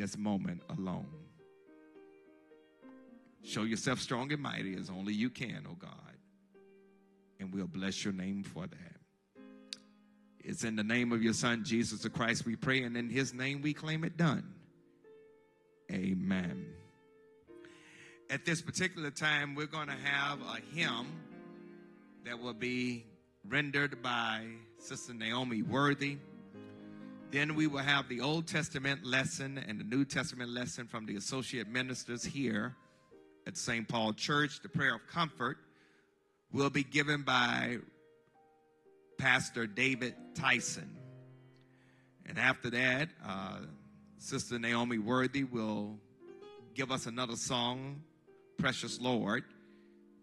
this moment alone. Show yourself strong and mighty as only you can, oh God. And we'll bless your name for that. It's in the name of your Son, Jesus the Christ, we pray, and in his name we claim it done. Amen. At this particular time, we're going to have a hymn that will be rendered by Sister Naomi Worthy. Then we will have the Old Testament lesson and the New Testament lesson from the associate ministers here at St. Paul Church. The prayer of comfort will be given by Pastor David Tyson. And after that, uh, Sister Naomi Worthy will give us another song, Precious Lord.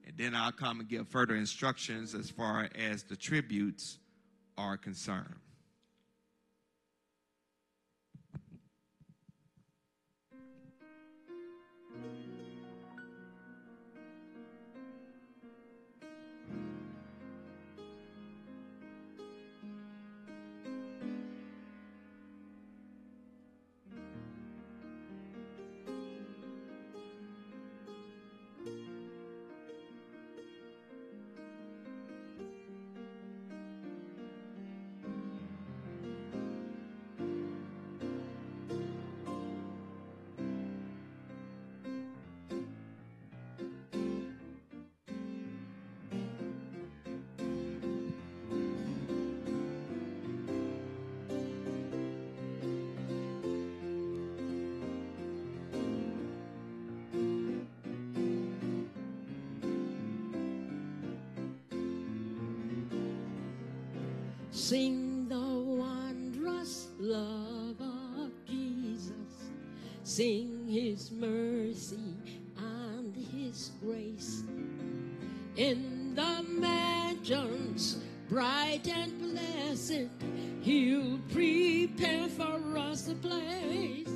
And then I'll come and give further instructions as far as the tributes are concerned. Sing his mercy and his grace. In the mansions bright and blessed, he'll prepare for us a place.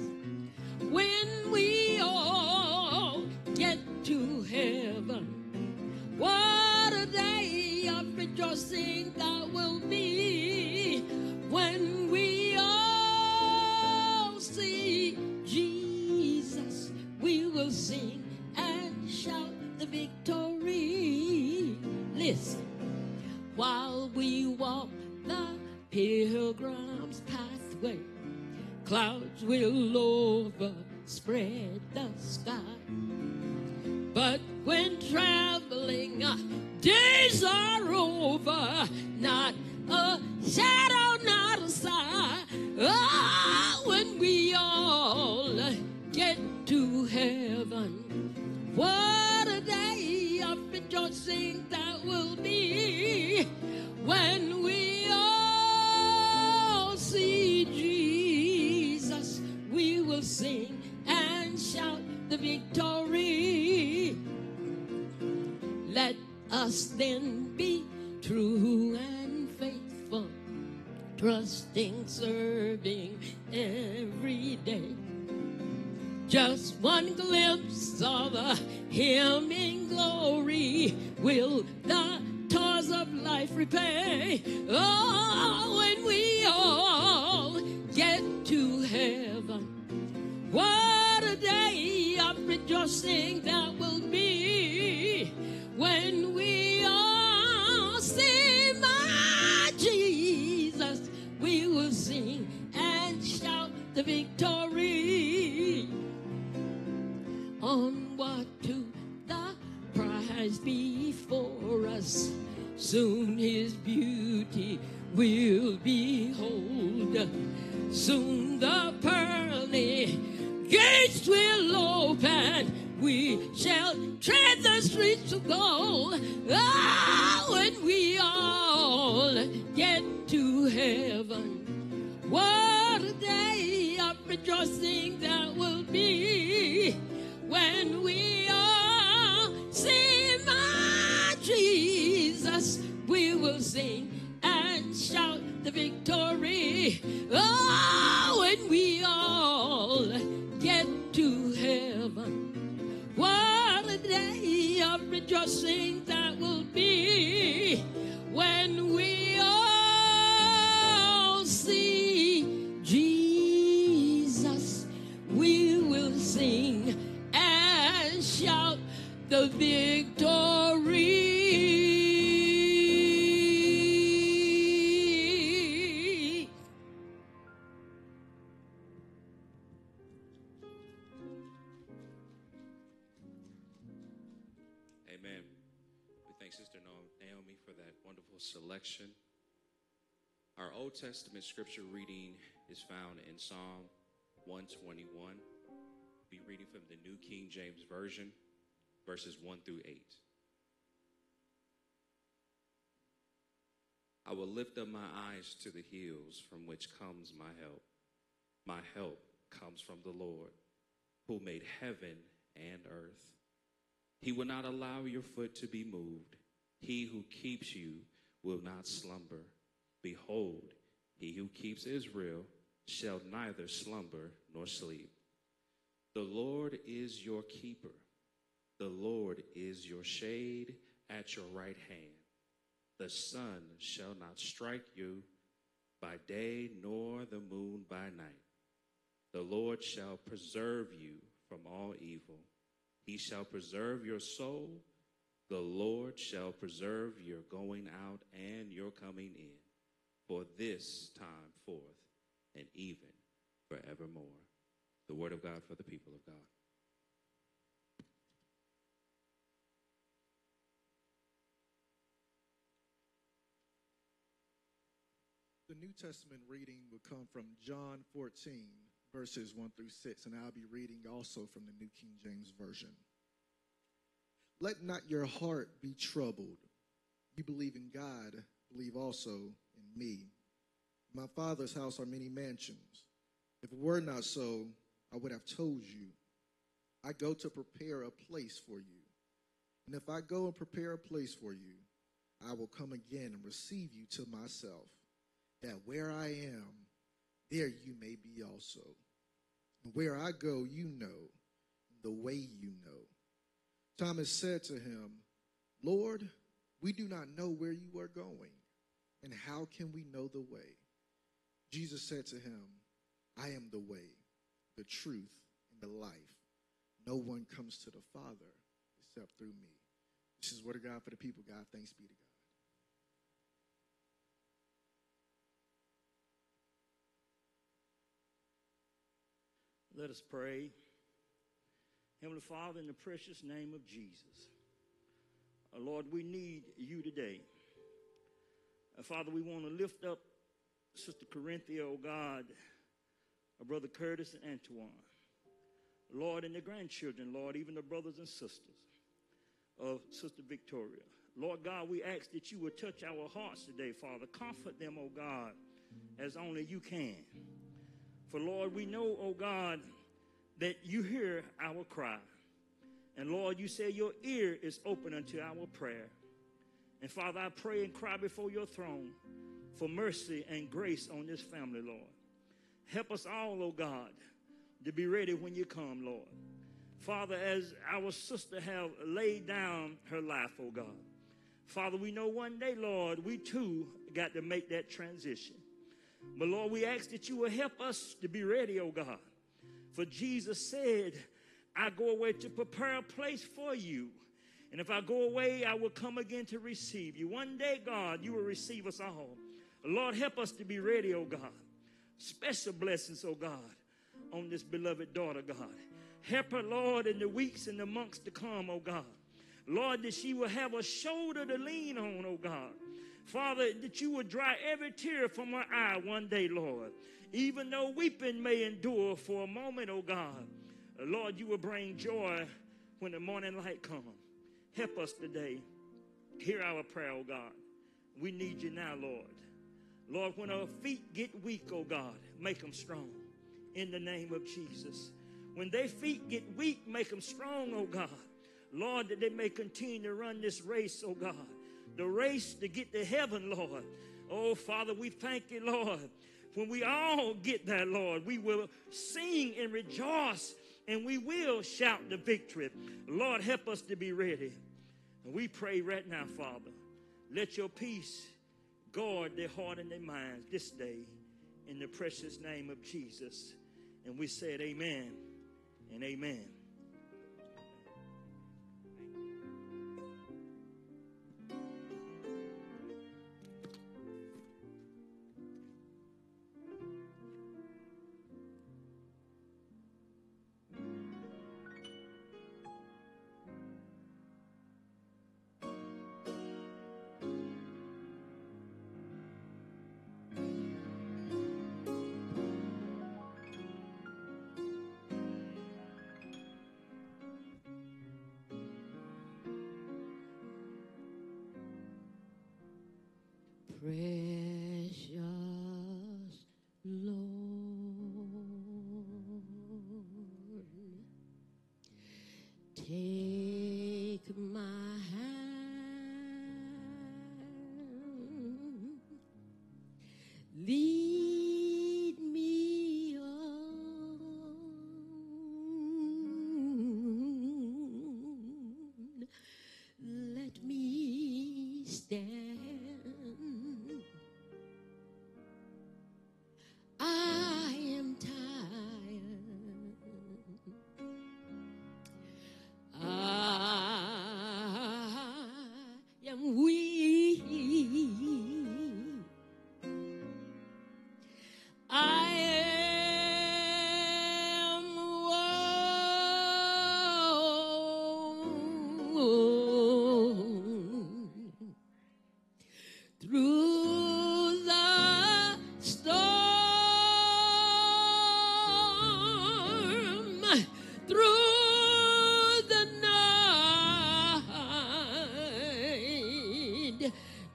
The victory. Testament scripture reading is found in Psalm 121. We'll be reading from the New King James Version, verses 1 through 8. I will lift up my eyes to the hills from which comes my help. My help comes from the Lord, who made heaven and earth. He will not allow your foot to be moved. He who keeps you will not slumber. Behold, he who keeps Israel shall neither slumber nor sleep. The Lord is your keeper. The Lord is your shade at your right hand. The sun shall not strike you by day, nor the moon by night. The Lord shall preserve you from all evil. He shall preserve your soul. The Lord shall preserve your going out and your coming in, for this time forth and even forevermore. The word of God for the people of God. The New Testament reading will come from John 14, verses 1 through 6, and I'll be reading also from the New King James Version. Let not your heart be troubled. You believe in God, believe also in me. In my Father's house are many mansions. If it were not so, I would have told you. I go to prepare a place for you. And if I go and prepare a place for you, I will come again and receive you to myself, that where I am, there you may be also. And where I go, you know, the way you know. Thomas said to him, Lord, we do not know where you are going, and how can we know the way? Jesus said to him, I am the way, the truth, and the life. No one comes to the Father except through me. This is word of God for the people. God, thanks be to God. Let us pray. Heavenly Father, in the precious name of Jesus, Lord, we need you today. Uh, Father, we want to lift up Sister Corinthia, oh God, our brother Curtis and Antoine. Lord, and the grandchildren, Lord, even the brothers and sisters of Sister Victoria. Lord God, we ask that you would touch our hearts today, Father. Comfort them, oh God, as only you can. For Lord, we know, oh God, that you hear our cry. And Lord, you say your ear is open unto our prayer. And Father, I pray and cry before your throne for mercy and grace on this family, Lord. Help us all, oh God, to be ready when you come, Lord. Father, as our sister have laid down her life, oh God. Father, we know one day, Lord, we too got to make that transition. But Lord, we ask that you will help us to be ready, oh God. For Jesus said, I go away to prepare a place for you. And if I go away, I will come again to receive you. One day, God, you will receive us all. Lord, help us to be ready, oh God. Special blessings, oh God, on this beloved daughter, God. Help her, Lord, in the weeks and the months to come, oh God. Lord, that she will have a shoulder to lean on, oh God. Father, that you will dry every tear from her eye one day, Lord. Even though weeping may endure for a moment, oh God, Lord, you will bring joy when the morning light comes. Help us today. Hear our prayer, oh God. We need you now, Lord. Lord, when our feet get weak, oh God, make them strong in the name of Jesus. When their feet get weak, make them strong, oh God. Lord, that they may continue to run this race, oh God. The race to get to heaven, Lord. Oh, Father, we thank you, Lord. When we all get there, Lord, we will sing and rejoice and we will shout the victory. Lord, help us to be ready. And we pray right now, Father, let your peace guard their heart and their minds this day in the precious name of Jesus. And we said, Amen and Amen.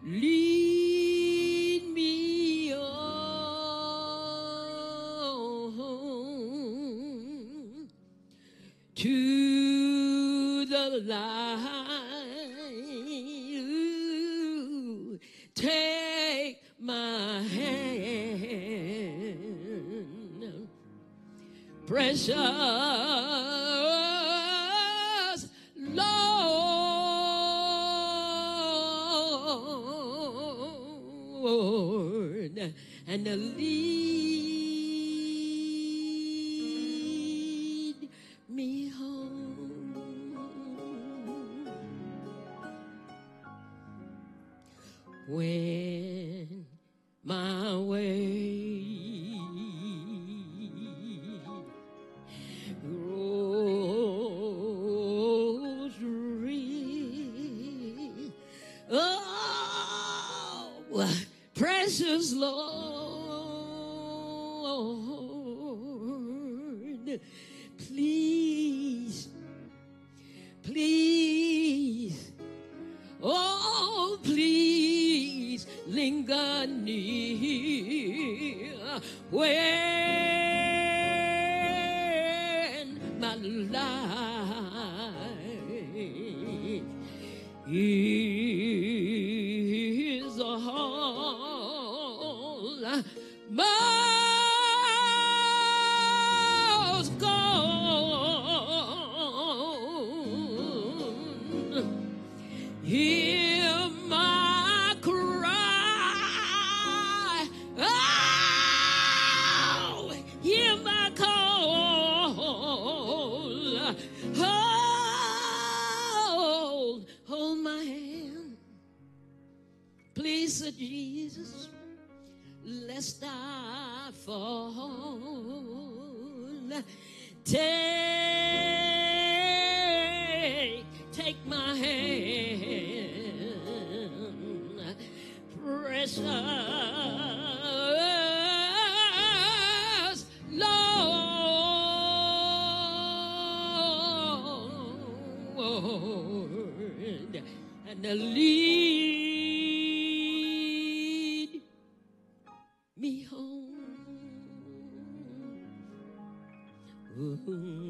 Lead me on to the light. Take my hand, precious. Master Jesus, lest I fall. Take, take my hand, precious Lord, and lead. Hmm.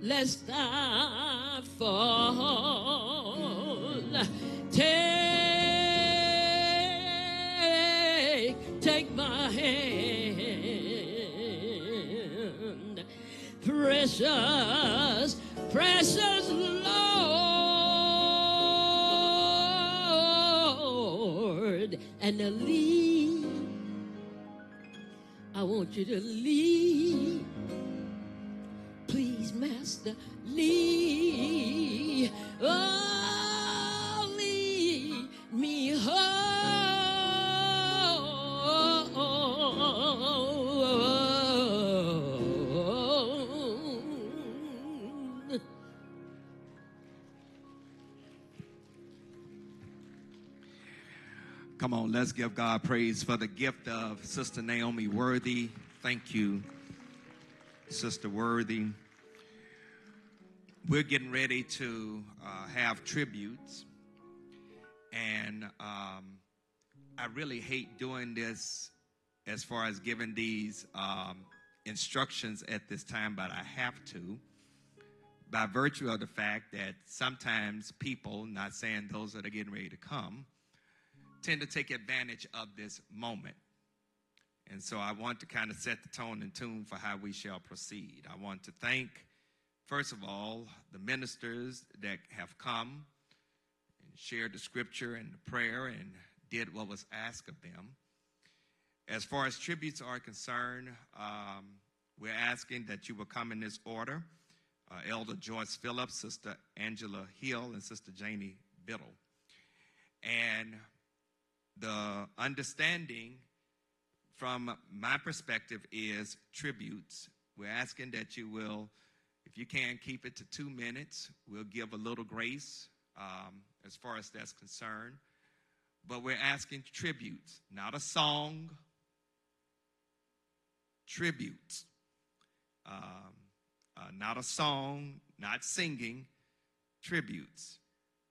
Lest I fall. Take, take my hand. Precious, precious Lord. And lead. I want you to lead. Lead. Oh, lead me home. Come on, let's give God praise for the gift of Sister Naomi Worthy. Thank you, Sister Worthy. We're getting ready to uh, have tributes, and um, I really hate doing this as far as giving these um, instructions at this time, but I have to by virtue of the fact that sometimes people, not saying those that are getting ready to come, tend to take advantage of this moment. And so I want to kind of set the tone and tune for how we shall proceed. I want to thank, first of all, the ministers that have come and shared the scripture and the prayer and did what was asked of them. As far as tributes are concerned, um, we're asking that you will come in this order. Uh, Elder Joyce Phillips, Sister Angela Hill, and Sister Janie Biddle. And the understanding from my perspective is tributes. We're asking that you will, if you can, keep it to two minutes. We'll give a little grace um, as far as that's concerned. But we're asking tributes, not a song, tributes. Um, uh, not a song, not singing, tributes.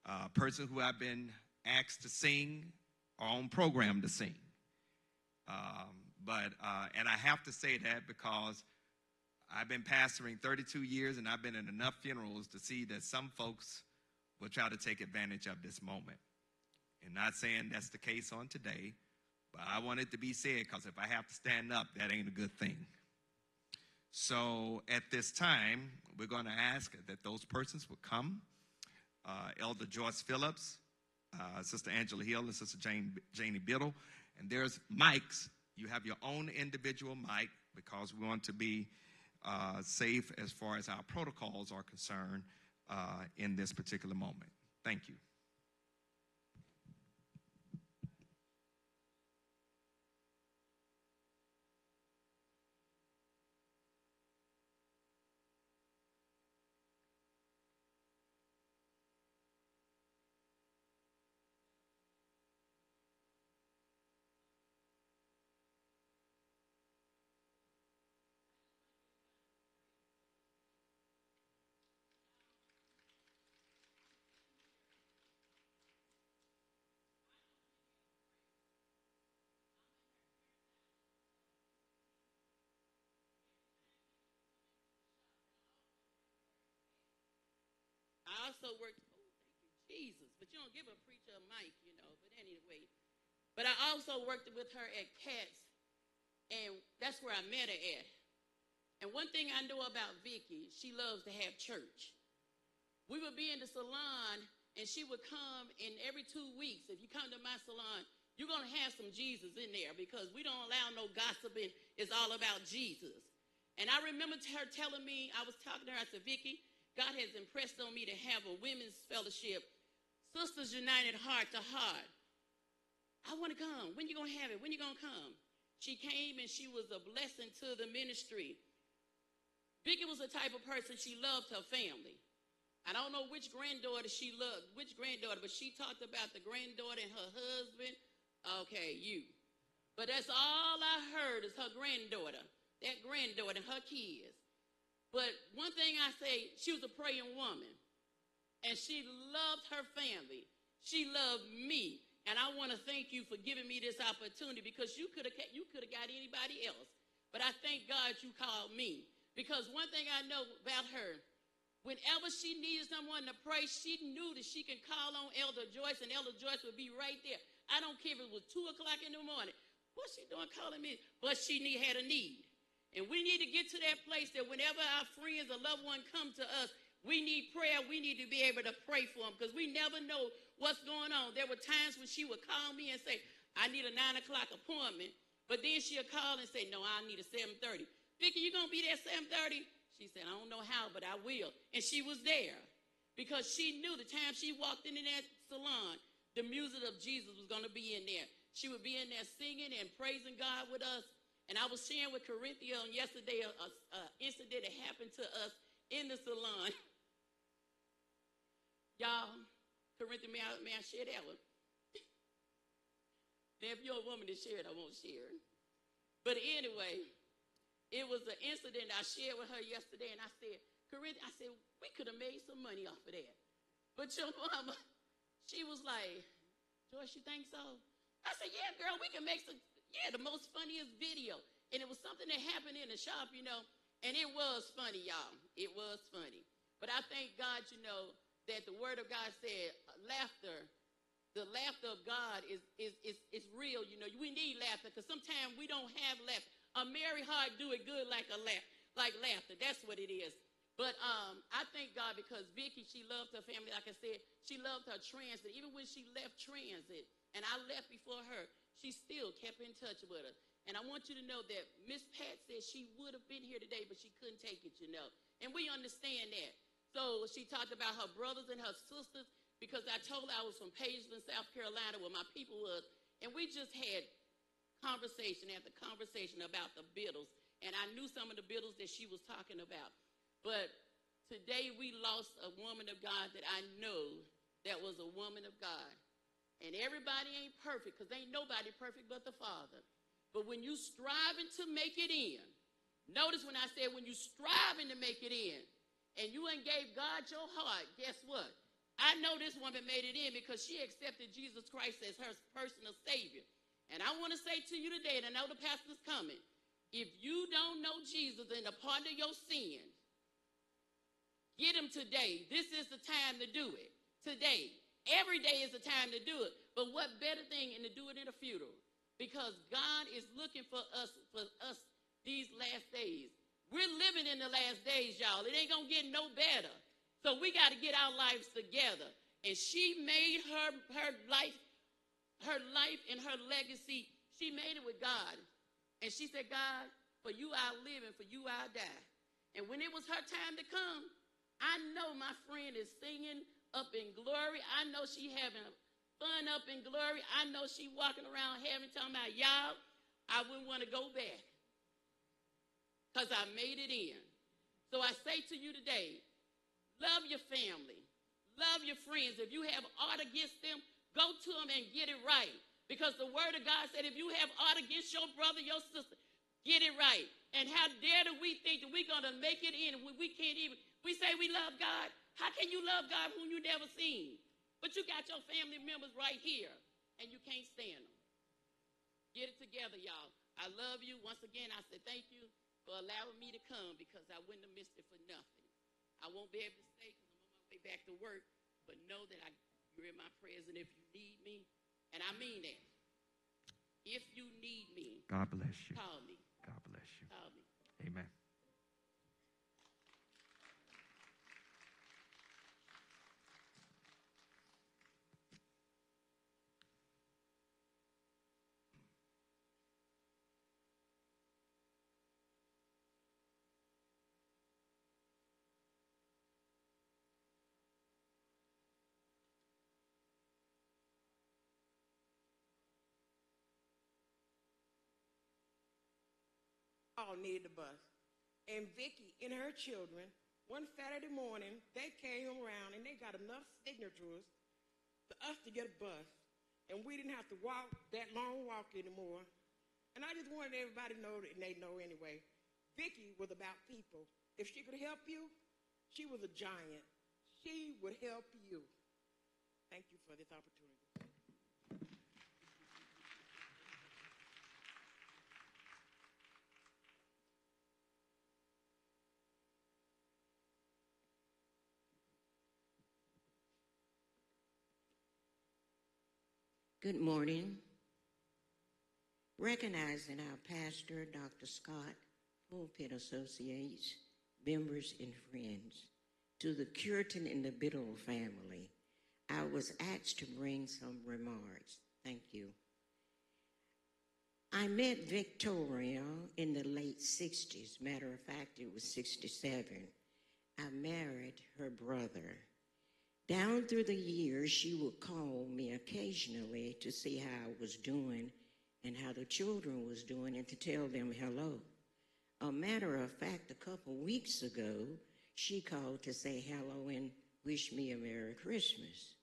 A uh, person who I've been asked to sing or on program to sing. Um, but, uh, and I have to say that because I've been pastoring 32 years and I've been in enough funerals to see that some folks will try to take advantage of this moment. And not saying that's the case on today, but I want it to be said because if I have to stand up, that ain't a good thing. So at this time, we're going to ask that those persons will come. Uh, Elder Joyce Phillips, uh, Sister Angela Hill, and Sister Jane, Janie Biddle. And there's mics. You have your own individual mic because we want to be uh, safe as far as our protocols are concerned uh, in this particular moment. Thank you. I also worked. Oh, Jesus. But you don't give a preacher a mic, you know. But anyway, but I also worked with her at Cats, and that's where I met her at. And one thing I know about Vicky, she loves to have church. We would be in the salon, and she would come, and every two weeks, if you come to my salon, you're going to have some Jesus in there because we don't allow no gossiping. It's all about Jesus. And I remember her telling me, I was talking to her, I said, Vicky, God has impressed on me to have a women's fellowship, Sisters United Heart to Heart. I want to come. When you going to have it? When you going to come? She came and she was a blessing to the ministry. Vicky was the type of person, she loved her family. I don't know which granddaughter she loved, which granddaughter, but she talked about the granddaughter and her husband. Okay, you. But that's all I heard is her granddaughter, that granddaughter and her kids. But one thing I say, she was a praying woman. And she loved her family. She loved me. And I want to thank you for giving me this opportunity because you could have you could have got anybody else. But I thank God you called me. Because one thing I know about her, whenever she needed someone to pray, she knew that she can call on Elder Joyce and Elder Joyce would be right there. I don't care if it was two o'clock in the morning. What's she doing calling me? But she need, had a need. And we need to get to that place that whenever our friends or loved one come to us, we need prayer. We need to be able to pray for them because we never know what's going on. There were times when she would call me and say, I need a nine o'clock appointment. But then she'll call and say, No, I need a 7:30. Vicky, you gonna be there 7:30? She said, I don't know how, but I will. And she was there because she knew the time she walked into that salon, the music of Jesus was gonna be in there. She would be in there singing and praising God with us. And I was sharing with Corinthia on yesterday a, a, a incident that happened to us in the salon. Y'all, Corinthia, may I, may I share that one? Now, if you're a woman to share it, I won't share it. But anyway, it was an incident I shared with her yesterday, and I said, Corinthia, I said, we could have made some money off of that. But your mama, she was like, Joyce, you think so? I said, yeah, girl, we can make some, yeah, the most funniest video. And it was something that happened in the shop, you know, and it was funny, y'all. It was funny. But I thank God, you know, that the word of God said laughter the laughter of God is, is, is, is real. You know, we need laughter because sometimes we don't have laughter. A merry heart do it good like a laugh, like laughter. That's what it is. But um, I thank God because Vicky, she loved her family. Like I said, she loved her transit. Even when she left transit, and I left before her, she still kept in touch with us. And I want you to know that Miss Pat said she would have been here today, but she couldn't take it, you know. And we understand that. So she talked about her brothers and her sisters because I told her I was from Pageland, South Carolina, where my people was, and we just had conversation after conversation about the Biddles, and I knew some of the Biddles that she was talking about. But today we lost a woman of God that I know that was a woman of God. And everybody ain't perfect because ain't nobody perfect but the Father. But when you striving to make it in, notice when I said when you striving to make it in, and you ain't gave God your heart, guess what? I know this woman made it in because she accepted Jesus Christ as her personal Savior. And I want to say to you today, and I know the pastor's coming, if you don't know Jesus and the pardon of your sin, get him today. This is the time to do it. Today. Every day is the time to do it. But what better thing than to do it in a funeral? Because God is looking for us for us these last days. We're living in the last days, y'all. It ain't gonna get no better. So we got to get our lives together. And she made her her life, her life and her legacy, she made it with God. And she said, God, for you I'll live and for you I'll die. And when it was her time to come, I know my friend is singing up in glory. I know she having fun up in glory. I know she walking around heaven talking about, y'all, I wouldn't want to go back because I made it in. So I say to you today, Love your family. Love your friends. If you have aught against them, go to them and get it right. Because the word of God said, if you have aught against your brother, your sister, get it right. And how dare do we think that we're going to make it in when we can't even, we say we love God. How can you love God whom you never seen? But you got your family members right here and you can't stand them. Get it together, y'all. I love you. Once again, I said thank you for allowing me to come because I wouldn't have missed it for nothing. I won't be able to stay because I'm on my way back to work, but know that I, you're in my prayers, and if you need me, and I mean that, if you need me, God bless you. call me. God bless you. Call me. Amen. All needed the bus. And Vicky and her children, one Saturday morning, they came around and they got enough signatures for us to get a bus. And we didn't have to walk that long walk anymore. And I just wanted everybody to know, that, and they know anyway, Vicky was about people. If she could help you, she was a giant. She would help you. Thank you for this opportunity. Good morning. Recognizing our pastor, Dr. Scott, Pulpit Associates, members and friends, to the Curtin and the Biddle family, I was asked to bring some remarks. Thank you. I met Victoria in the late 60s. Matter of fact, it was 67. I married her brother. Down through the years, she would call me occasionally to see how I was doing and how the children was doing and to tell them hello. A matter of fact, a couple weeks ago, she called to say hello and wish me a Merry Christmas.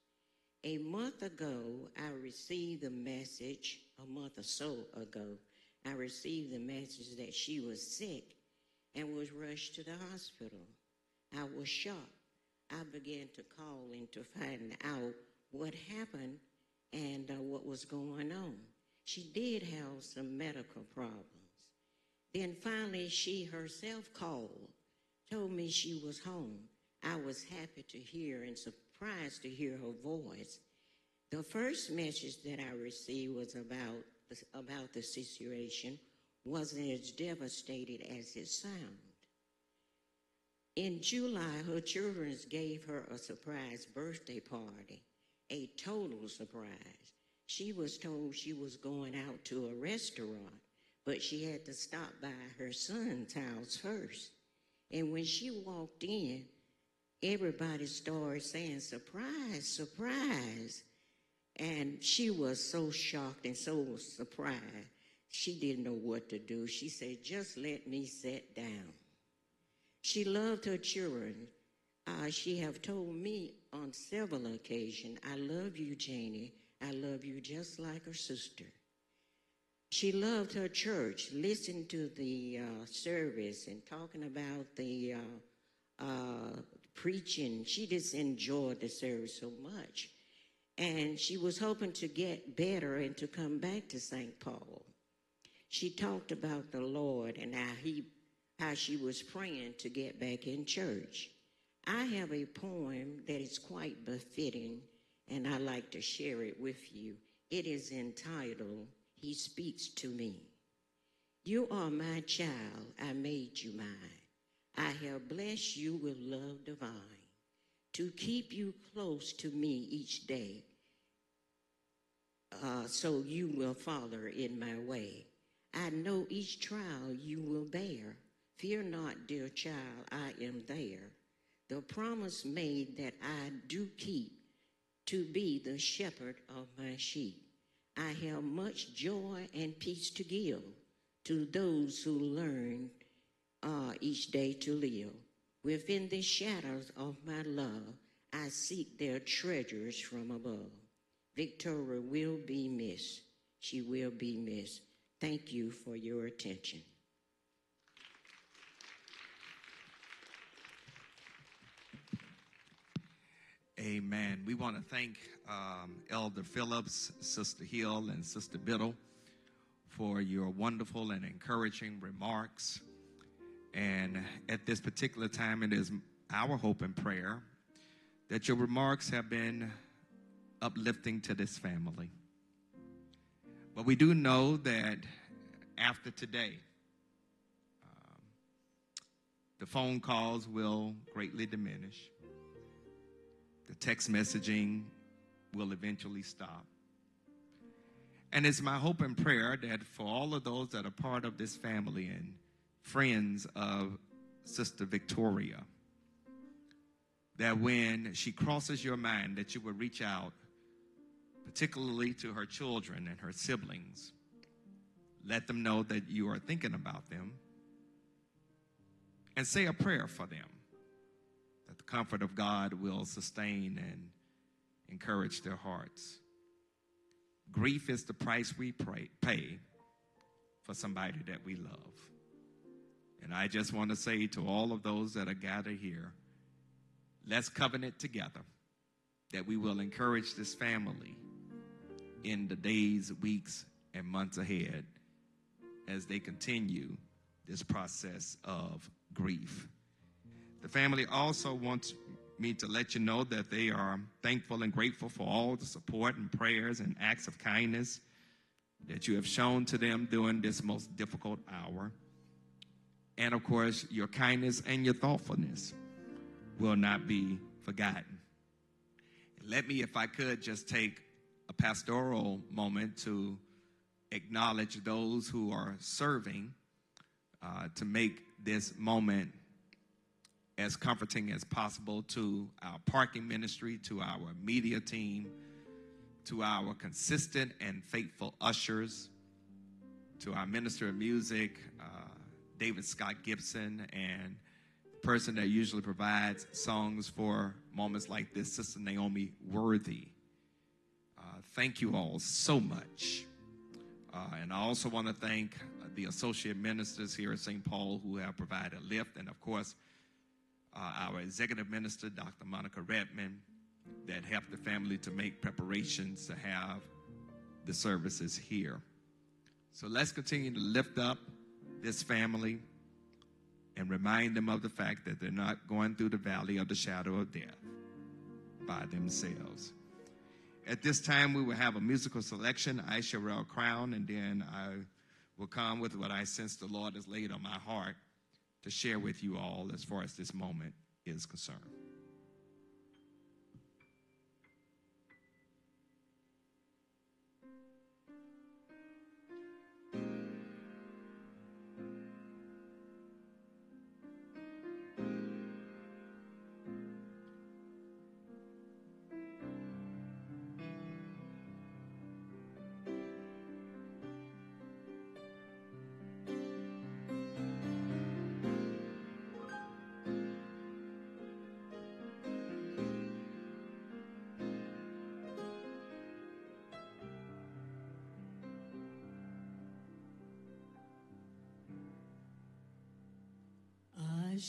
A month ago, I received a message, a month or so ago, I received the message that she was sick and was rushed to the hospital. I was shocked. I began to call and to find out what happened and uh, what was going on. She did have some medical problems. Then finally, she herself called, told me she was home. I was happy to hear and surprised to hear her voice. The first message that I received was about the, about the situation wasn't as devastated as it sounded. In July, her children gave her a surprise birthday party, a total surprise. She was told she was going out to a restaurant, but she had to stop by her son's house first. And when she walked in, everybody started saying, Surprise, surprise. And she was so shocked and so surprised. She didn't know what to do. She said, Just let me sit down. She loved her children. Uh, she have told me on several occasions, I love you, Janie. I love you just like her sister. She loved her church, listened to the uh, service and talking about the uh, uh, preaching. She just enjoyed the service so much. And she was hoping to get better and to come back to St. Paul. She talked about the Lord and how he how she was praying to get back in church. I have a poem that is quite befitting, and I like to share it with you. It is entitled, He Speaks to Me. You are my child, I made you mine. I have blessed you with love divine to keep you close to me each day uh, so you will follow in my way. I know each trial you will bear Fear not, dear child, I am there. The promise made that I do keep to be the shepherd of my sheep. I have much joy and peace to give to those who learn uh, each day to live. Within the shadows of my love, I seek their treasures from above. Victoria will be missed. She will be missed. Thank you for your attention. Amen. We want to thank um, Elder Phillips, Sister Hill, and Sister Biddle for your wonderful and encouraging remarks. And at this particular time, it is our hope and prayer that your remarks have been uplifting to this family. But we do know that after today, um, the phone calls will greatly diminish the text messaging will eventually stop. And it's my hope and prayer that for all of those that are part of this family and friends of Sister Victoria, that when she crosses your mind, that you will reach out, particularly to her children and her siblings. Let them know that you are thinking about them and say a prayer for them the comfort of God will sustain and encourage their hearts. Grief is the price we pray, pay for somebody that we love. And I just want to say to all of those that are gathered here, let's covenant together that we will encourage this family in the days, weeks, and months ahead as they continue this process of grief. The family also wants me to let you know that they are thankful and grateful for all the support and prayers and acts of kindness that you have shown to them during this most difficult hour. And of course, your kindness and your thoughtfulness will not be forgotten. Let me, if I could, just take a pastoral moment to acknowledge those who are serving uh, to make this moment as comforting as possible to our parking ministry, to our media team, to our consistent and faithful ushers, to our minister of music, uh, David Scott Gibson, and the person that usually provides songs for moments like this, Sister Naomi Worthy. Uh, thank you all so much. Uh, and I also want to thank the associate ministers here at St. Paul who have provided lift, and of course, uh, our executive minister, Dr. Monica Redmond, that helped the family to make preparations to have the services here. So let's continue to lift up this family and remind them of the fact that they're not going through the valley of the shadow of death by themselves. At this time, we will have a musical selection, I shall wear crown, and then I will come with what I sense the Lord has laid on my heart to share with you all as far as this moment is concerned.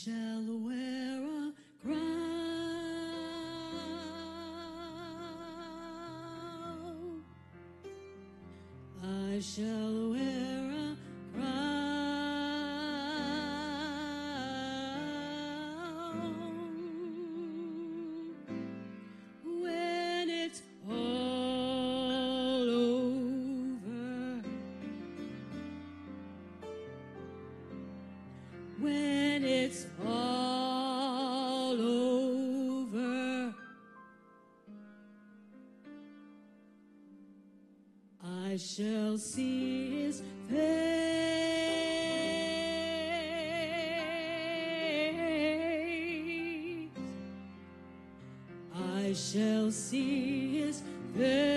Shall wear a crown. I shall wear a crown when it's all over. It's all over. I shall see his face. I shall see his face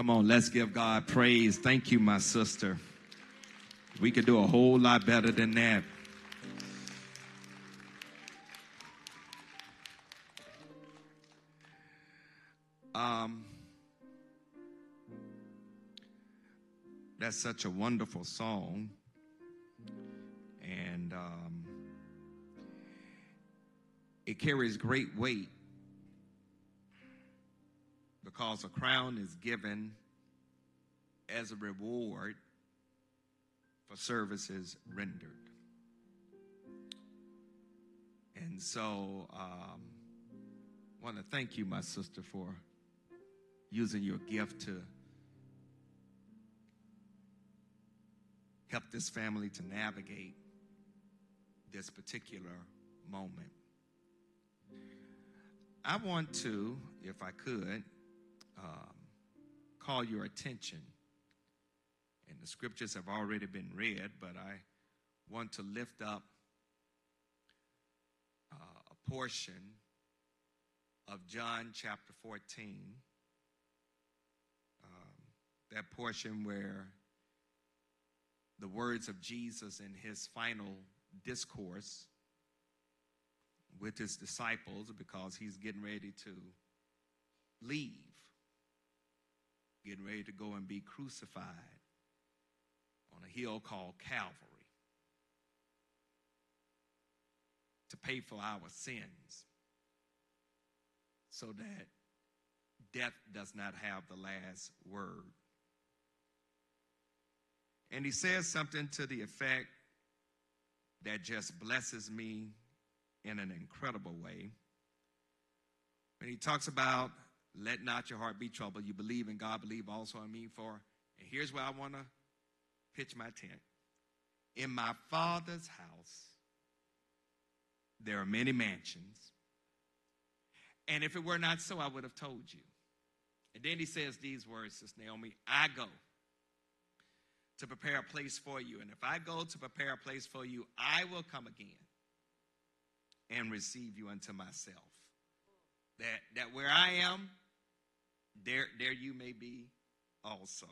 Come on, let's give God praise. Thank you, my sister. We could do a whole lot better than that. Um, that's such a wonderful song. And um, it carries great weight because a crown is given as a reward for services rendered. And so um, I want to thank you, my sister, for using your gift to help this family to navigate this particular moment. I want to, if I could, um, call your attention. And the scriptures have already been read, but I want to lift up uh, a portion of John chapter 14. Um, that portion where the words of Jesus in his final discourse with his disciples because he's getting ready to leave, getting ready to go and be crucified on a hill called Calvary to pay for our sins so that death does not have the last word. And he says something to the effect that just blesses me in an incredible way. When he talks about let not your heart be troubled, you believe in God, believe also in me. For, and here's where I want to pitch my tent. In my father's house, there are many mansions. And if it were not so, I would have told you. And then he says these words, says Naomi, I go to prepare a place for you. And if I go to prepare a place for you, I will come again and receive you unto myself. That, that where I am, there, there you may be also.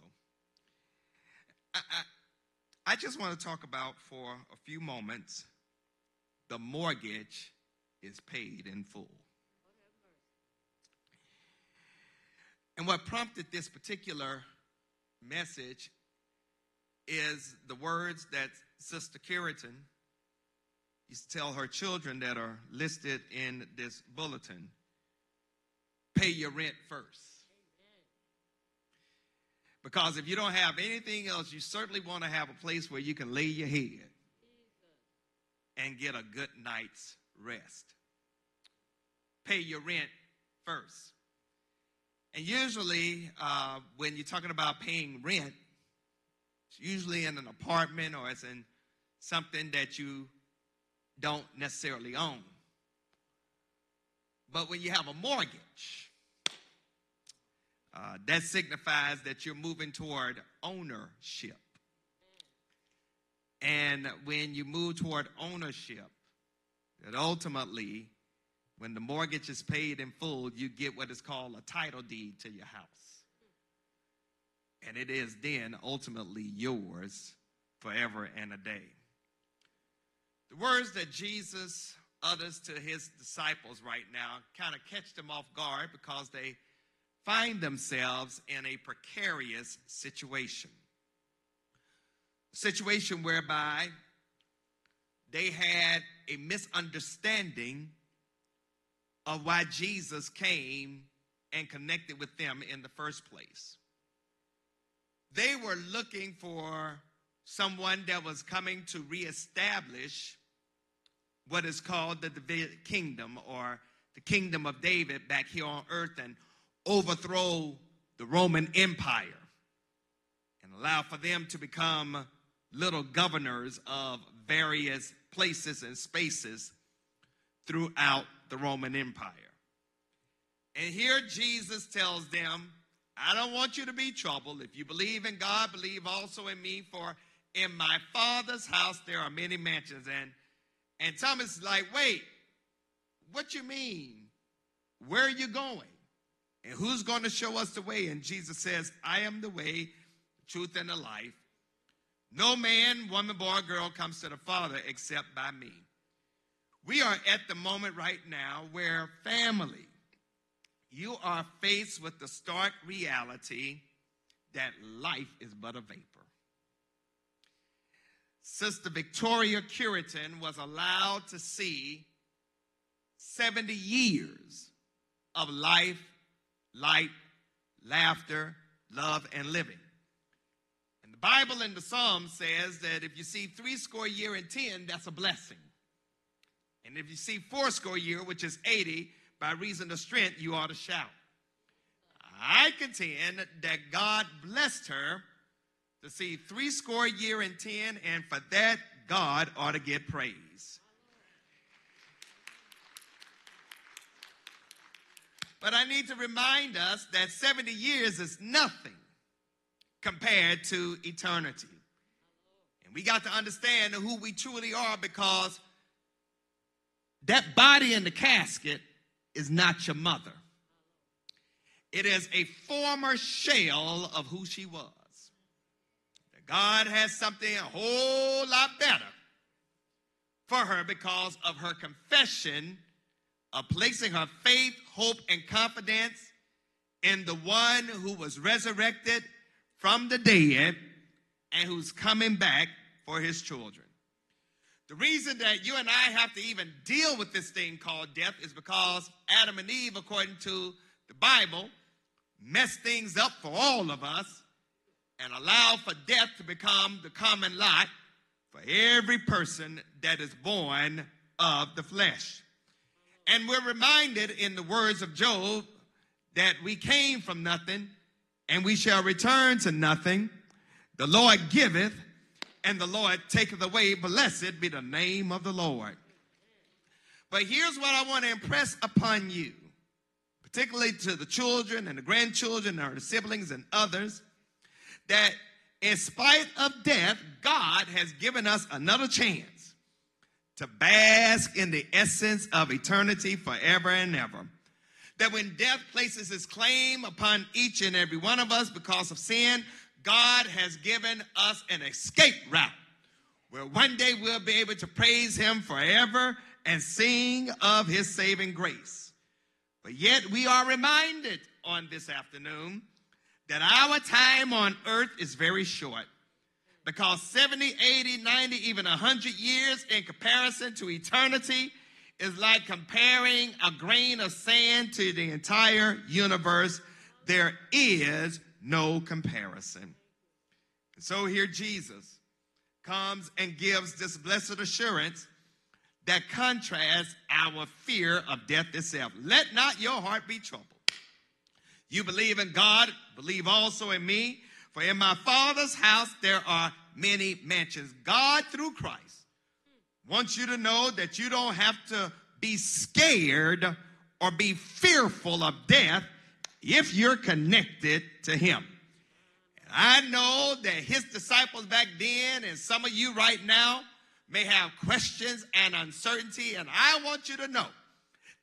I, I, I just want to talk about for a few moments the mortgage is paid in full. And what prompted this particular message is the words that Sister Curitan used to tell her children that are listed in this bulletin pay your rent first. Because if you don't have anything else, you certainly want to have a place where you can lay your head and get a good night's rest. Pay your rent first. And usually, uh, when you're talking about paying rent, it's usually in an apartment or it's in something that you don't necessarily own. But when you have a mortgage, uh, that signifies that you're moving toward ownership. And when you move toward ownership, that ultimately, when the mortgage is paid in full, you get what is called a title deed to your house. And it is then ultimately yours forever and a day. The words that Jesus utters to his disciples right now kind of catch them off guard because they find themselves in a precarious situation. A situation whereby they had a misunderstanding of why Jesus came and connected with them in the first place. They were looking for someone that was coming to reestablish what is called the Davidic kingdom or the kingdom of David back here on earth and overthrow the Roman Empire and allow for them to become little governors of various places and spaces throughout the Roman Empire. And here Jesus tells them, I don't want you to be troubled. If you believe in God, believe also in me, for in my Father's house there are many mansions. And, and Thomas is like, wait, what you mean? Where are you going? And who's going to show us the way? And Jesus says, I am the way, the truth, and the life. No man, woman, boy, or girl comes to the Father except by me. We are at the moment right now where family, you are faced with the stark reality that life is but a vapor. Sister Victoria Curitan was allowed to see 70 years of life, light, laughter, love, and living. And the Bible in the Psalm says that if you see three score year and 10, that's a blessing. And if you see four score year, which is 80, by reason of strength, you ought to shout. I contend that God blessed her to see three score year and 10, and for that, God ought to get praise. But I need to remind us that 70 years is nothing compared to eternity. And we got to understand who we truly are because that body in the casket is not your mother. It is a former shell of who she was. God has something a whole lot better for her because of her confession of placing her faith, hope, and confidence in the one who was resurrected from the dead and who's coming back for his children. The reason that you and I have to even deal with this thing called death is because Adam and Eve, according to the Bible, messed things up for all of us and allowed for death to become the common lot for every person that is born of the flesh. And we're reminded in the words of Job that we came from nothing and we shall return to nothing. The Lord giveth and the Lord taketh away. Blessed be the name of the Lord. But here's what I want to impress upon you, particularly to the children and the grandchildren or the siblings and others, that in spite of death, God has given us another chance to bask in the essence of eternity forever and ever. That when death places his claim upon each and every one of us because of sin, God has given us an escape route where one day we'll be able to praise Him forever and sing of His saving grace. But yet we are reminded on this afternoon that our time on earth is very short because 70, 80, 90, even 100 years in comparison to eternity is like comparing a grain of sand to the entire universe. There is no comparison. So here Jesus comes and gives this blessed assurance that contrasts our fear of death itself. Let not your heart be troubled. You believe in God, believe also in me. For in my Father's house there are many mansions. God, through Christ, wants you to know that you don't have to be scared or be fearful of death if you're connected to Him. And I know that His disciples back then, and some of you right now, may have questions and uncertainty. And I want you to know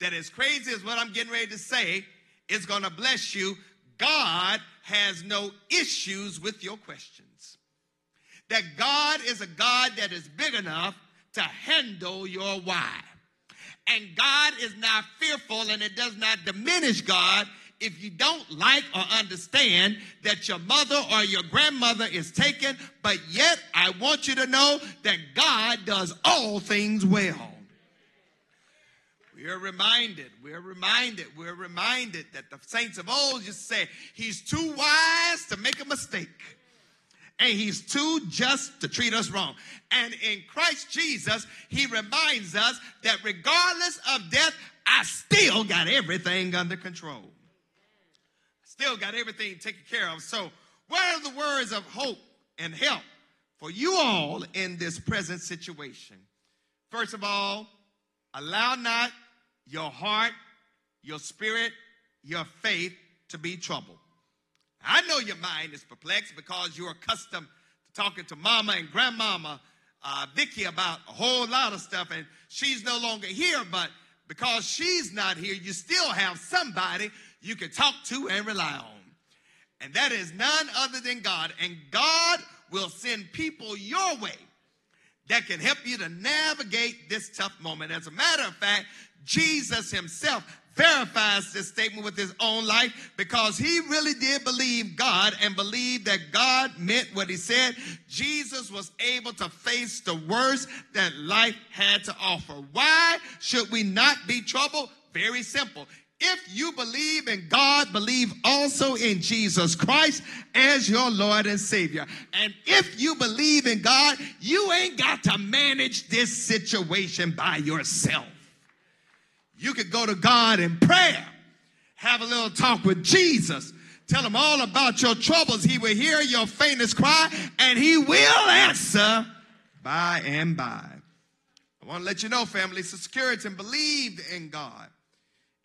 that as crazy as what I'm getting ready to say is going to bless you, God has no issues with your questions. That God is a God that is big enough to handle your why. And God is not fearful and it does not diminish God if you don't like or understand that your mother or your grandmother is taken, but yet I want you to know that God does all things well. We're reminded, we're reminded, we're reminded that the saints of old just say, He's too wise to make a mistake. And he's too just to treat us wrong. And in Christ Jesus, he reminds us that regardless of death, I still got everything under control. Still got everything taken care of. So, what are the words of hope and help for you all in this present situation? First of all, allow not your heart, your spirit, your faith to be troubled. I know your mind is perplexed because you're accustomed to talking to mama and grandmama uh, Vicky about a whole lot of stuff, and she's no longer here, but because she's not here, you still have somebody you can talk to and rely on. And that is none other than God. And God will send people your way that can help you to navigate this tough moment. As a matter of fact, Jesus himself verifies this statement with his own life because he really did believe God and believed that God meant what he said. Jesus was able to face the worst that life had to offer. Why should we not be troubled? Very simple. If you believe in God, believe also in Jesus Christ as your Lord and Savior. And if you believe in God, you ain't got to manage this situation by yourself. You could go to God in prayer, have a little talk with Jesus, tell him all about your troubles. He will hear your faintest cry and he will answer by and by. I want to let you know, family, Sister Curitan believed in God.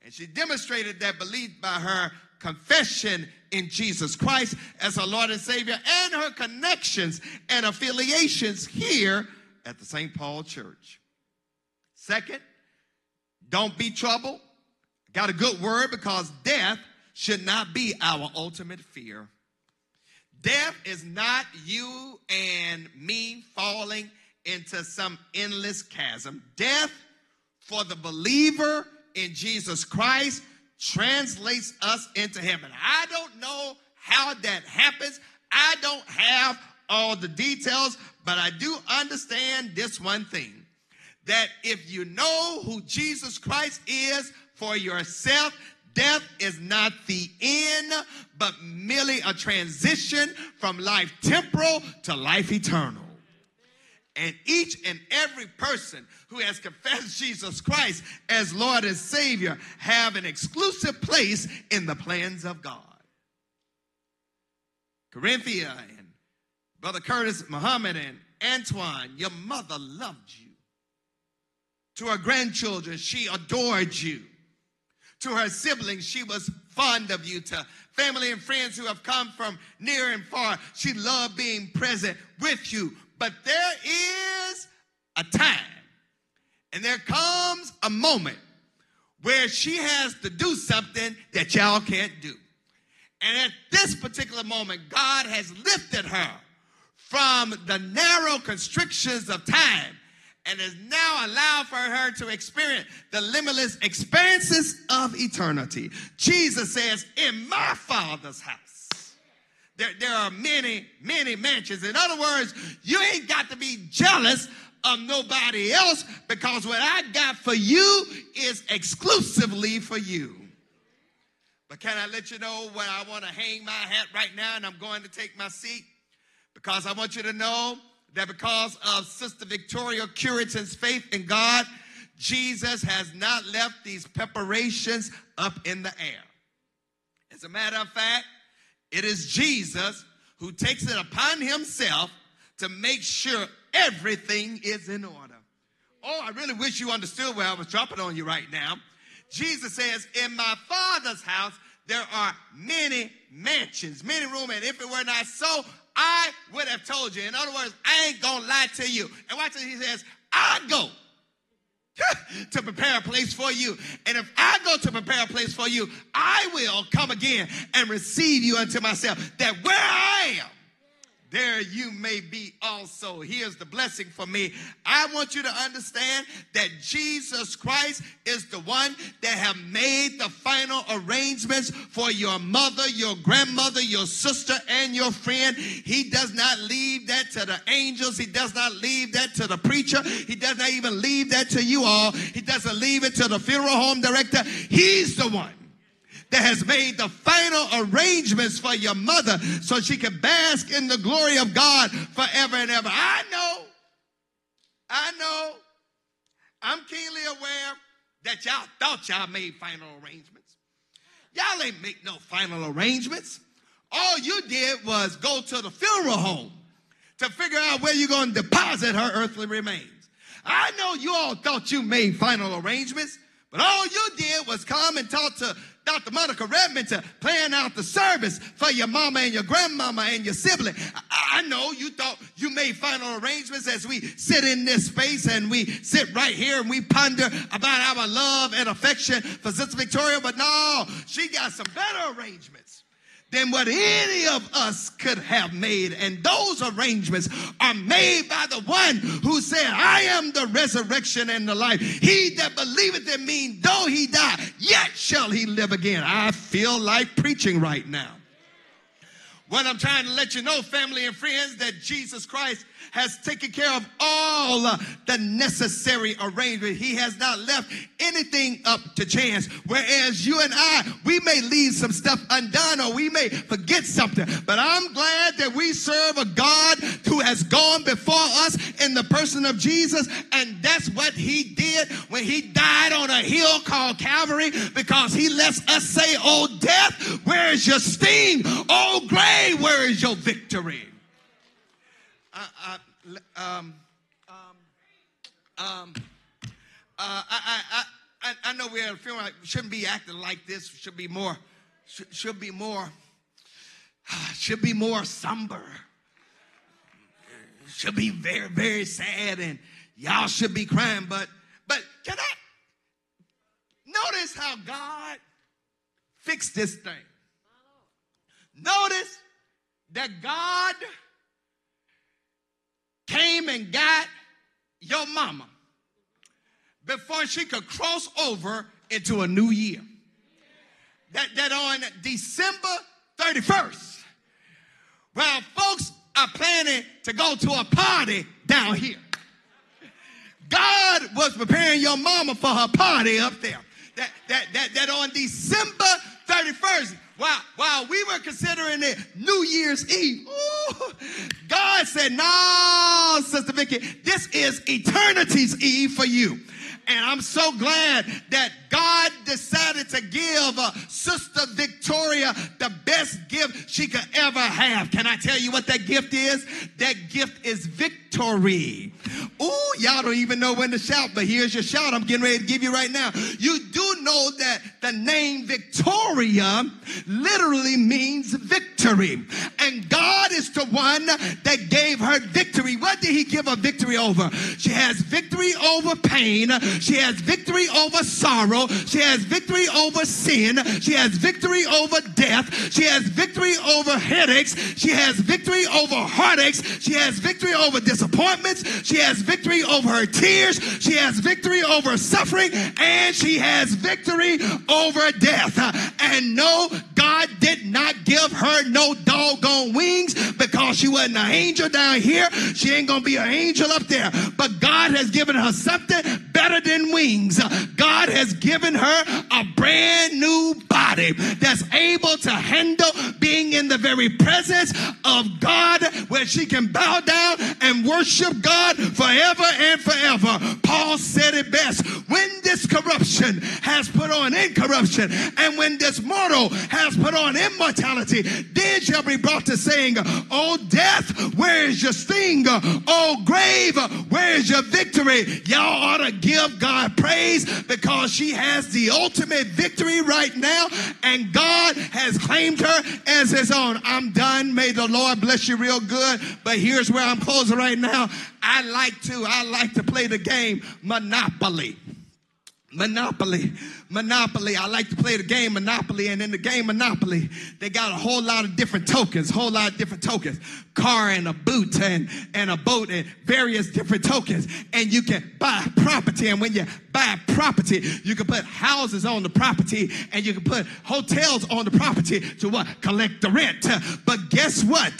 And she demonstrated that belief by her confession in Jesus Christ as her Lord and Savior and her connections and affiliations here at the St. Paul Church. Second, don't be troubled. Got a good word because death should not be our ultimate fear. Death is not you and me falling into some endless chasm. Death for the believer in Jesus Christ translates us into heaven. I don't know how that happens. I don't have all the details, but I do understand this one thing that if you know who Jesus Christ is for yourself, death is not the end, but merely a transition from life temporal to life eternal. And each and every person who has confessed Jesus Christ as Lord and Savior have an exclusive place in the plans of God. Corinthia and Brother Curtis Muhammad and Antoine, your mother loved you. To her grandchildren, she adored you. To her siblings, she was fond of you. To family and friends who have come from near and far, she loved being present with you. But there is a time and there comes a moment where she has to do something that y'all can't do. And at this particular moment, God has lifted her from the narrow constrictions of time and has now allowed for her to experience the limitless expanses of eternity. Jesus says, In my Father's house, there, there are many, many mansions. In other words, you ain't got to be jealous of nobody else because what I got for you is exclusively for you. But can I let you know where I want to hang my hat right now and I'm going to take my seat? Because I want you to know that because of Sister Victoria Curitan's faith in God, Jesus has not left these preparations up in the air. As a matter of fact, it is Jesus who takes it upon himself to make sure everything is in order. Oh, I really wish you understood where I was dropping on you right now. Jesus says, In my Father's house, there are many mansions, many rooms, and if it were not so, I would have told you. In other words, I ain't gonna lie to you. And watch this, he says, I go to prepare a place for you. And if I go to prepare a place for you, I will come again and receive you unto myself, that where I am, there you may be also. Here's the blessing for me. I want you to understand that Jesus Christ is the one that have made the final arrangements for your mother, your grandmother, your sister, and your friend. He does not leave that to the angels. He does not leave that to the preacher. He does not even leave that to you all. He doesn't leave it to the funeral home director. He's the one that has made the final arrangements for your mother so she can bask in the glory of God forever and ever. I know, I know, I'm keenly aware that y'all thought y'all made final arrangements. Y'all ain't make no final arrangements. All you did was go to the funeral home to figure out where you're going to deposit her earthly remains. I know you all thought you made final arrangements, But all you did was come and talk to Dr. Monica Redmond to plan out the service for your mama and your grandmama and your sibling. I, I know you thought you made final arrangements as we sit in this space and we sit right here and we ponder about our love and affection for Sister Victoria, but no, she got some better arrangements than what any of us could have made. And those arrangements are made by the one who said, I am the resurrection and the life. He that believeth in me, though he die, yet shall he live again. I feel like preaching right now. What I'm trying to let you know, family and friends, that Jesus Christ has taken care of all the necessary arrangement. He has not left anything up to chance. Whereas you and I, we may leave some stuff undone or we may forget something. But I'm glad that we serve a God who has gone before us in the person of Jesus. And that's what he did when he died on a hill called Calvary because he lets us say, Oh, death, where is your sting? Oh, grave, where is your victory? Uh, um, um, um, uh, I, I, I, I know we're feeling like shouldn't be acting like this. Should be more, should, should be more, should be more somber. Should be very, very sad, and y'all should be crying. But, but can I notice how God fixed this thing? Notice that God came and got your mama before she could cross over into a new year. That, that on December 31st, while folks are planning to go to a party down here, God was preparing your mama for her party up there. That, that, that, that on December 31st, while, while we were considering it New Year's Eve, ooh, God said, No, Sister Vicky, this is eternity's Eve for you. And I'm so glad that God decided to give uh, Sister Victoria the best gift she could ever have. Can I tell you what that gift is? That gift is victory. Ooh, y'all don't even know when to shout, but here's your shout I'm getting ready to give you right now. You do know that the name Victoria literally means victory. And God is the one that gave her victory. What did he give her victory over? She has victory over pain. She has victory over sorrow. She has victory over sin. She has victory over death. She has victory over headaches. She has victory over heartaches. She has victory over disappointments. She has victory over her tears. She has victory over suffering. And she has victory over death. And no, God did not give her no doggone wings because she wasn't an angel down here. She ain't going to be an angel up there. But God has given her something better than wings. God has given her a brand new body that's able to handle being in the very presence of God where she can bow down and worship God forever and forever. Paul said it best. When this corruption has put on incorruption and when this mortal has put on immortality, then shall be brought to saying, Oh death, where is your sting? Oh grave, where is your victory? Y'all ought to give God praise because she has the ultimate victory right now and God has claimed her as his own. I'm done. May the Lord bless you real good. But here's where I'm closing right now. I like to, I like to play the game Monopoly. Monopoly. Monopoly. I like to play the game Monopoly, and in the game Monopoly, they got a whole lot of different tokens, whole lot of different tokens. Car and a boot and, and a boat and various different tokens. And you can buy property. And when you buy property, you can put houses on the property and you can put hotels on the property to what? Collect the rent. But guess what?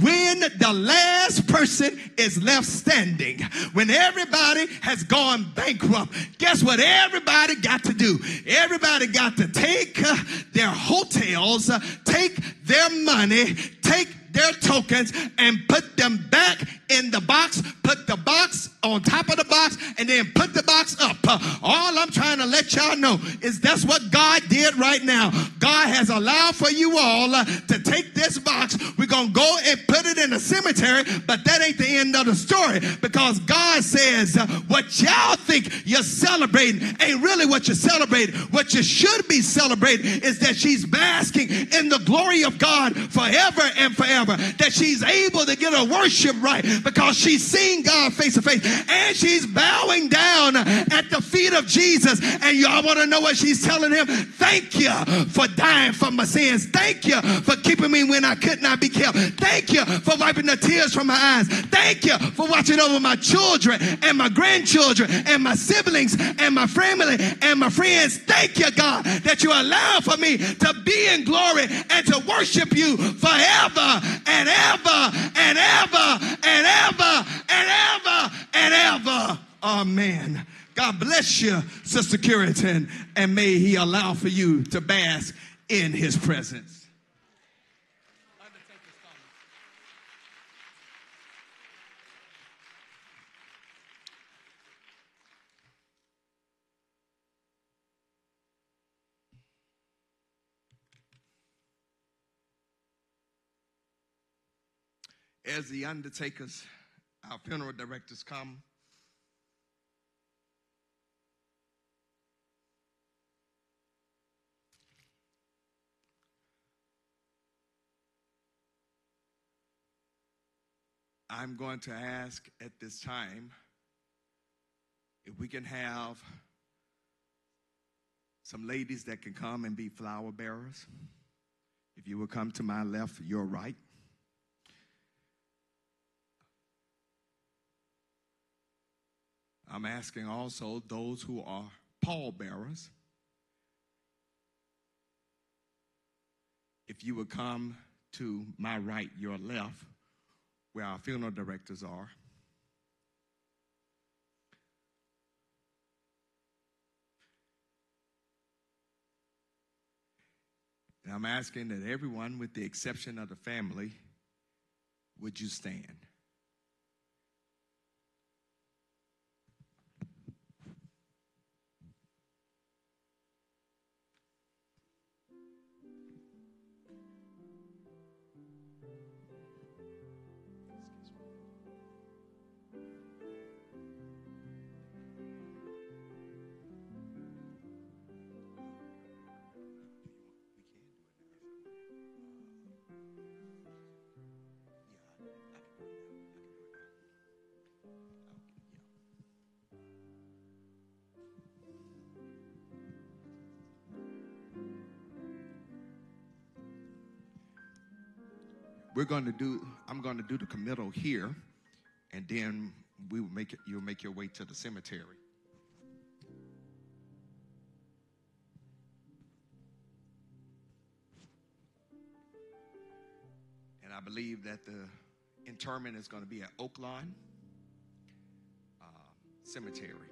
When the last person is left standing, when everybody has gone bankrupt, guess what? Everybody got to do Everybody got to take uh, their hotels, uh, take their money, take their tokens and put them back in the box, put the box on top of the box, and then put the box up. Uh, all I'm trying to let y'all know is that's what God did right now. God has allowed for you all uh, to take this box. We're going to go and put it in the cemetery, but that ain't the end of the story because God says uh, what y'all think you're celebrating ain't really what you're celebrating. What you should be celebrating is that she's basking in the glory of God forever and forever. That she's able to get her worship right because she's seeing God face to face and she's bowing down at the feet of Jesus. And y'all want to know what she's telling him? Thank you for dying for my sins. Thank you for keeping me when I could not be kept. Thank you for wiping the tears from my eyes. Thank you for watching over my children and my grandchildren and my siblings and my family and my friends. Thank you, God, that you allow for me to be in glory and to worship you forever and ever and ever and ever and ever and ever. Amen. God bless you, Sister Curitan, and may He allow for you to bask in His presence. As the undertakers, our funeral directors come, I'm going to ask at this time if we can have some ladies that can come and be flower bearers. If you will come to my left, your right. I'm asking also those who are pallbearers if you would come to my right, your left where our funeral directors are. And I'm asking that everyone, with the exception of the family, would you stand? We're going to do i'm going to do the committal here and then we will make it you'll make your way to the cemetery. And i believe that the interment is going to be at oaklawn uh, cemetery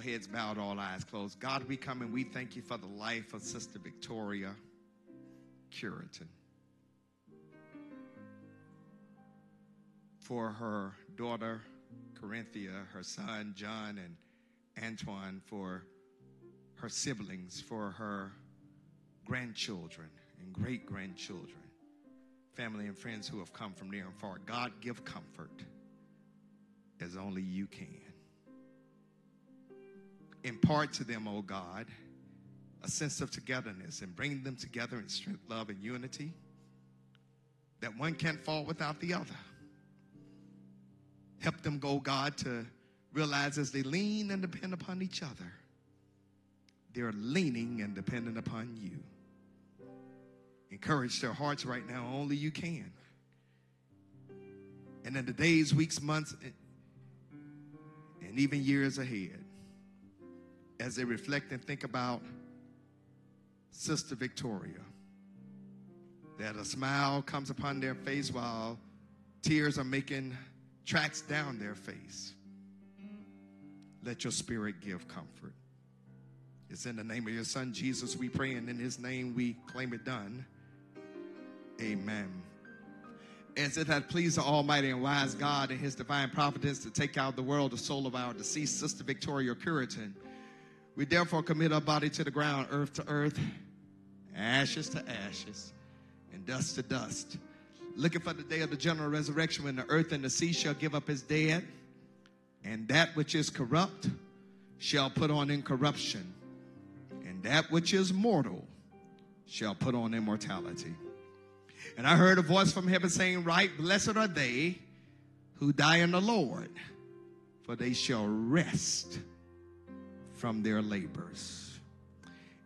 all heads bowed, all eyes closed. God, we come and we thank you for the life of Sister Victoria Curitan. For her daughter, Corinthia, her son, John, and Antoine, for her siblings, for her grandchildren and great grandchildren, family and friends who have come from near and far. God, give comfort as only you can impart to them, oh God, a sense of togetherness and bring them together in strength, love, and unity. That one can't fall without the other. Help them go, God, to realize as they lean and depend upon each other, they're leaning and dependent upon you. Encourage their hearts right now, only you can. And in the days, weeks, months, and even years ahead, as they reflect and think about Sister Victoria. That a smile comes upon their face while tears are making tracks down their face. Let your spirit give comfort. It's in the name of your son Jesus we pray, and in his name we claim it done. Amen. As it had pleased the Almighty and wise God in His divine providence to take out the world the soul of our deceased sister Victoria Curitan, we therefore commit our body to the ground, earth to earth, ashes to ashes, and dust to dust. Looking for the day of the general resurrection when the earth and the sea shall give up its dead, and that which is corrupt shall put on incorruption, and that which is mortal shall put on immortality. And I heard a voice from heaven saying, Write, blessed are they who die in the Lord, for they shall rest from their labors.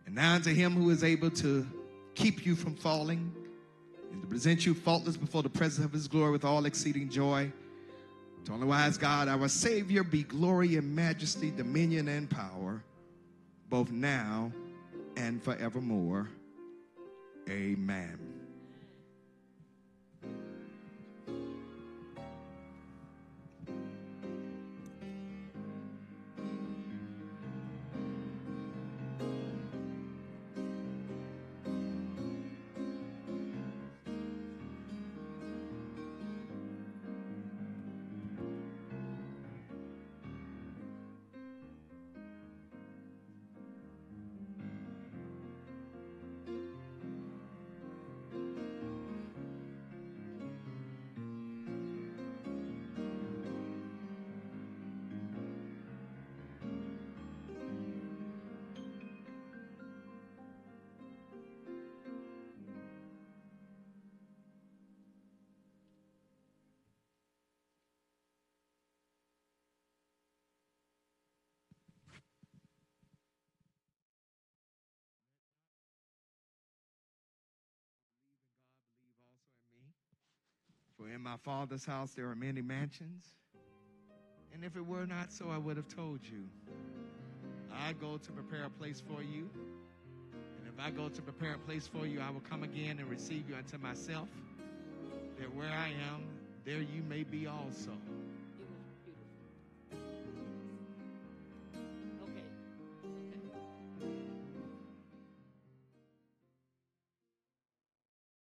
And now unto him who is able to keep you from falling and to present you faultless before the presence of his glory with all exceeding joy. To only wise God, our Savior, be glory and majesty, dominion and power, both now and forevermore. Amen. For in my Father's house there are many mansions. And if it were not so, I would have told you. I go to prepare a place for you. And if I go to prepare a place for you, I will come again and receive you unto myself, that where I am, there you may be also.